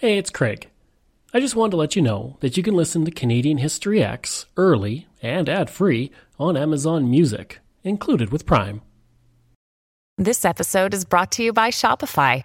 Hey, it's Craig. I just wanted to let you know that you can listen to Canadian History X early and ad free on Amazon Music, included with Prime. This episode is brought to you by Shopify.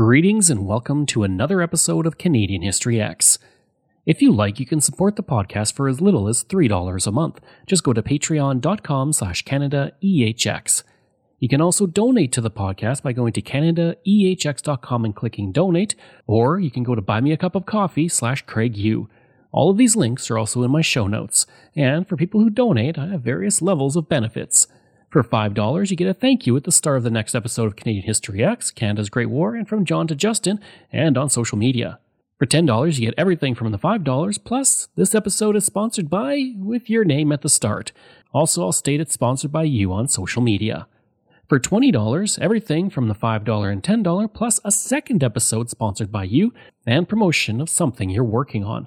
Greetings and welcome to another episode of Canadian History X. If you like, you can support the podcast for as little as $3 a month. Just go to patreon.com slash CanadaEHX. You can also donate to the podcast by going to CanadaEHX.com and clicking donate, or you can go to buymeacupofcoffee slash CraigU. All of these links are also in my show notes. And for people who donate, I have various levels of benefits. For $5, you get a thank you at the start of the next episode of Canadian History X, Canada's Great War, and from John to Justin, and on social media. For $10, you get everything from the $5, plus this episode is sponsored by, with your name at the start. Also, I'll state it's sponsored by you on social media. For $20, everything from the $5 and $10, plus a second episode sponsored by you, and promotion of something you're working on.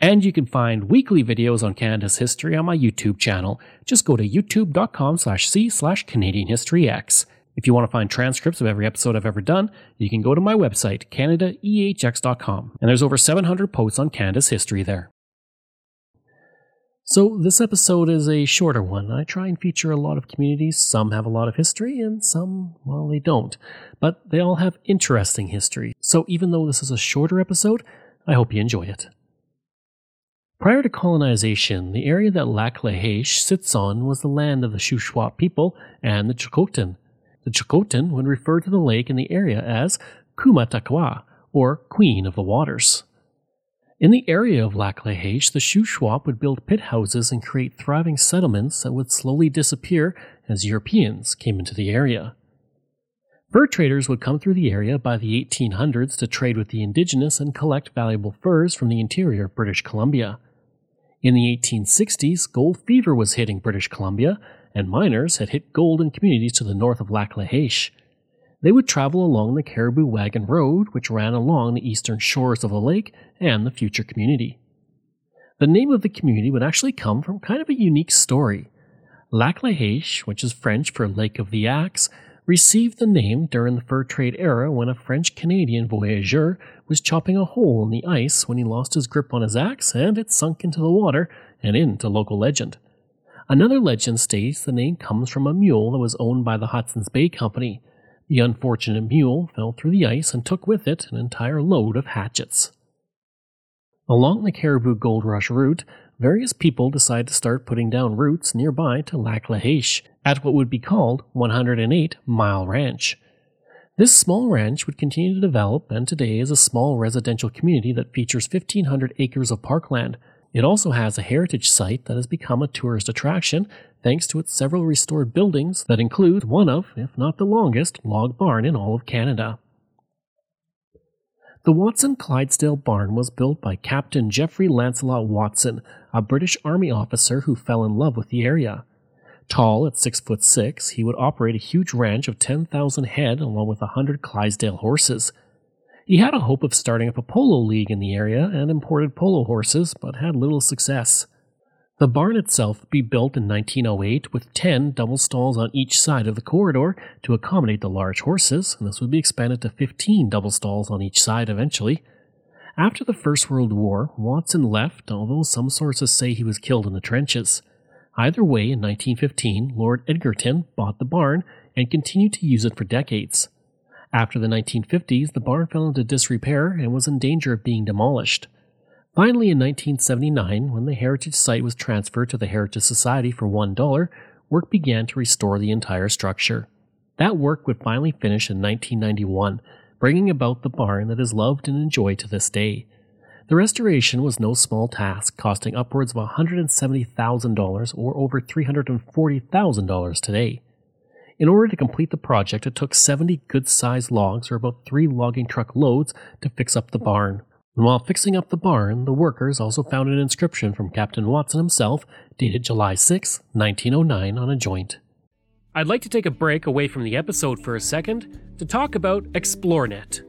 And you can find weekly videos on Canada's history on my YouTube channel. Just go to youtube.com slash c slash Canadian History X. If you want to find transcripts of every episode I've ever done, you can go to my website, CanadaEHX.com, and there's over 700 posts on Canada's history there. So, this episode is a shorter one. I try and feature a lot of communities. Some have a lot of history, and some, well, they don't. But they all have interesting history. So, even though this is a shorter episode, I hope you enjoy it. Prior to colonization, the area that Lac La Hache sits on was the land of the Shuswap people and the Chilcotin. The Chilcotin would refer to the lake in the area as Kumatakwa, or Queen of the Waters. In the area of Lac La Hache, the Shuswap would build pit houses and create thriving settlements that would slowly disappear as Europeans came into the area. Fur traders would come through the area by the 1800s to trade with the indigenous and collect valuable furs from the interior of British Columbia. In the 1860s, gold fever was hitting British Columbia, and miners had hit gold in communities to the north of Lac La Hache. They would travel along the Cariboo Wagon Road, which ran along the eastern shores of the lake and the future community. The name of the community would actually come from kind of a unique story. Lac La Hache, which is French for Lake of the Axe, received the name during the fur trade era when a French Canadian voyageur was chopping a hole in the ice when he lost his grip on his axe and it sunk into the water and into local legend. Another legend states the name comes from a mule that was owned by the Hudson's Bay Company. The unfortunate mule fell through the ice and took with it an entire load of hatchets. Along the Cariboo Gold Rush route, various people decide to start putting down roots nearby to Lac La Hache at what would be called 108 Mile Ranch. This small ranch would continue to develop and today is a small residential community that features 1,500 acres of parkland. It also has a heritage site that has become a tourist attraction thanks to its several restored buildings that include one of, if not the longest, log barn in all of Canada. The Watson Clydesdale barn was built by Captain Geoffrey Lancelot Watson, a British Army officer who fell in love with the area. Tall at six foot six, he would operate a huge ranch of 10,000 head along with a hundred Clydesdale horses. He had a hope of starting up a polo league in the area and imported polo horses, but had little success. The barn itself be built in 1908 with 10 double stalls on each side of the corridor to accommodate the large horses, and this would be expanded to 15 double stalls on each side eventually. After the First World War, Watson left, although some sources say he was killed in the trenches. Either way, in 1915, Lord Edgerton bought the barn and continued to use it for decades. After the 1950s, the barn fell into disrepair and was in danger of being demolished. Finally, in 1979, when the heritage site was transferred to the Heritage Society for $1, work began to restore the entire structure. That work would finally finish in 1991, bringing about the barn that is loved and enjoyed to this day. The restoration was no small task, costing upwards of $170,000 or over $340,000 today. In order to complete the project, it took 70 good sized logs, or about three logging truck loads, to fix up the barn. And while fixing up the barn, the workers also found an inscription from Captain Watson himself, dated July 6, 1909, on a joint. I'd like to take a break away from the episode for a second to talk about Xplornet.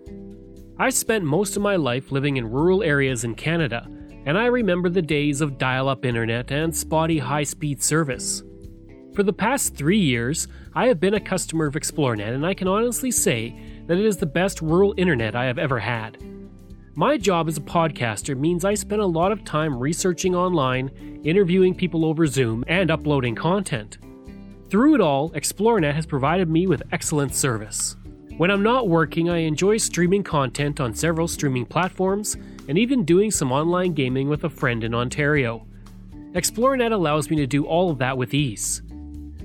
I spent most of my life living in rural areas in Canada, and I remember the days of dial up internet and spotty high speed service. For the past three years, I have been a customer of Xplornet, and I can honestly say that it is the best rural internet I have ever had. My job as a podcaster means I spend a lot of time researching online, interviewing people over Zoom, and uploading content. Through it all, Xplornet has provided me with excellent service. When I'm not working, I enjoy streaming content on several streaming platforms and even doing some online gaming with a friend in Ontario. Xplornet allows me to do all of that with ease.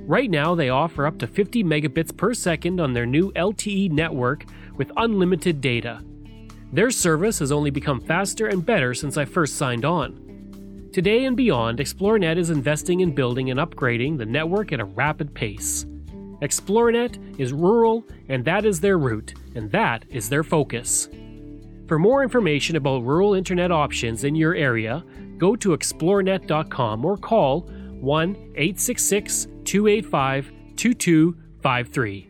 Right now, they offer up to 50 megabits per second on their new LTE network with unlimited data. Their service has only become faster and better since I first signed on. Today and beyond, Xplornet is investing in building and upgrading the network at a rapid pace. Xplornet is rural, and that is their route, and that is their focus. For more information about rural internet options in your area, go to xplornet.com or call 1 866 285 2253.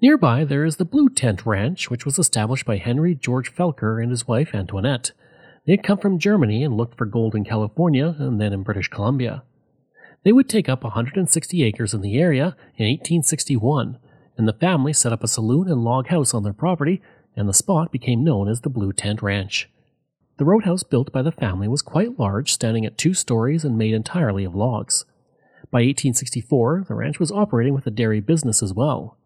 Nearby, there is the Blue Tent Ranch, which was established by Henry George Felker and his wife Antoinette. They had come from Germany and looked for gold in California and then in British Columbia. They would take up 160 acres in the area in 1861, and the family set up a saloon and log house on their property, and the spot became known as the Blue Tent Ranch. The roadhouse built by the family was quite large, standing at two stories and made entirely of logs. By 1864, the ranch was operating with a dairy business as well.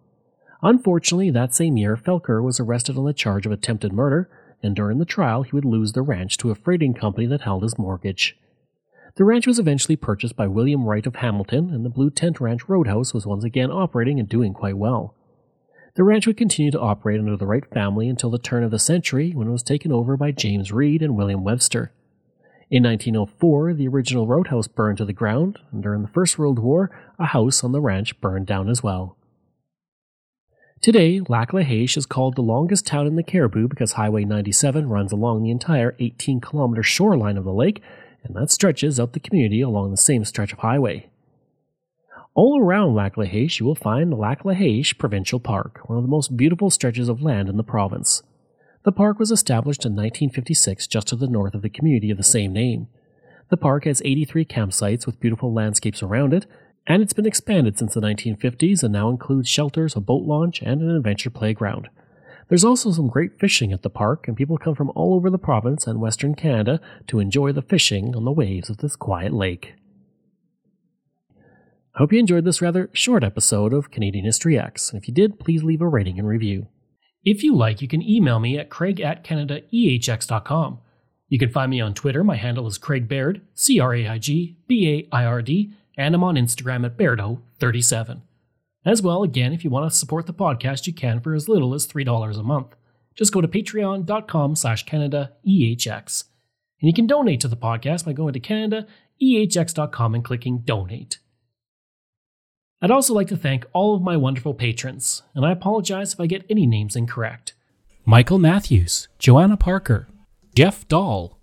Unfortunately, that same year, Felker was arrested on the charge of attempted murder, and during the trial, he would lose the ranch to a freighting company that held his mortgage. The ranch was eventually purchased by William Wright of Hamilton, and the Blue Tent Ranch Roadhouse was once again operating and doing quite well. The ranch would continue to operate under the Wright family until the turn of the century when it was taken over by James Reed and William Webster. In 1904, the original roadhouse burned to the ground, and during the First World War, a house on the ranch burned down as well. Today, Lac La Hache is called the longest town in the Cariboo because Highway 97 runs along the entire 18 kilometer shoreline of the lake, and that stretches out the community along the same stretch of highway. All around Lac La Hache, you will find the Lac La Hache Provincial Park, one of the most beautiful stretches of land in the province. The park was established in 1956 just to the north of the community of the same name. The park has 83 campsites with beautiful landscapes around it, and it's been expanded since the 1950s and now includes shelters, a boat launch, and an adventure playground. There's also some great fishing at the park, and people come from all over the province and Western Canada to enjoy the fishing on the waves of this quiet lake. I hope you enjoyed this rather short episode of Canadian History X, and if you did, please leave a rating and review. If you like, you can email me at craig at canadaehx.com. You can find me on Twitter. My handle is Craig Baird, C R A I G B A I R D and I'm on Instagram at Bairdo37. As well, again, if you want to support the podcast, you can for as little as $3 a month. Just go to patreon.com slash CanadaEHX. And you can donate to the podcast by going to CanadaEHX.com and clicking donate. I'd also like to thank all of my wonderful patrons, and I apologize if I get any names incorrect. Michael Matthews, Joanna Parker, Jeff Dahl,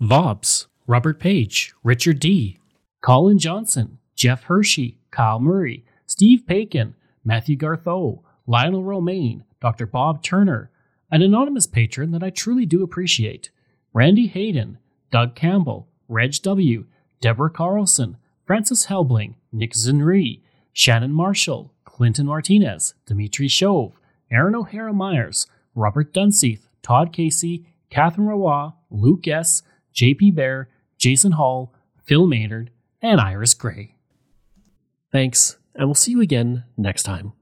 Vobs, Robert Page, Richard D., Colin Johnson, Jeff Hershey, Kyle Murray, Steve Paikin, Matthew Gartho, Lionel Romaine, Dr. Bob Turner, an anonymous patron that I truly do appreciate, Randy Hayden, Doug Campbell, Reg W., Deborah Carlson, Francis Helbling, Nick Zinri, Shannon Marshall, Clinton Martinez, Dimitri Shove, Aaron O'Hara Myers, Robert Dunseith, Todd Casey, Catherine Rawa, Luke S., JP Bear, Jason Hall, Phil Maynard, and Iris Gray. Thanks, and we'll see you again next time.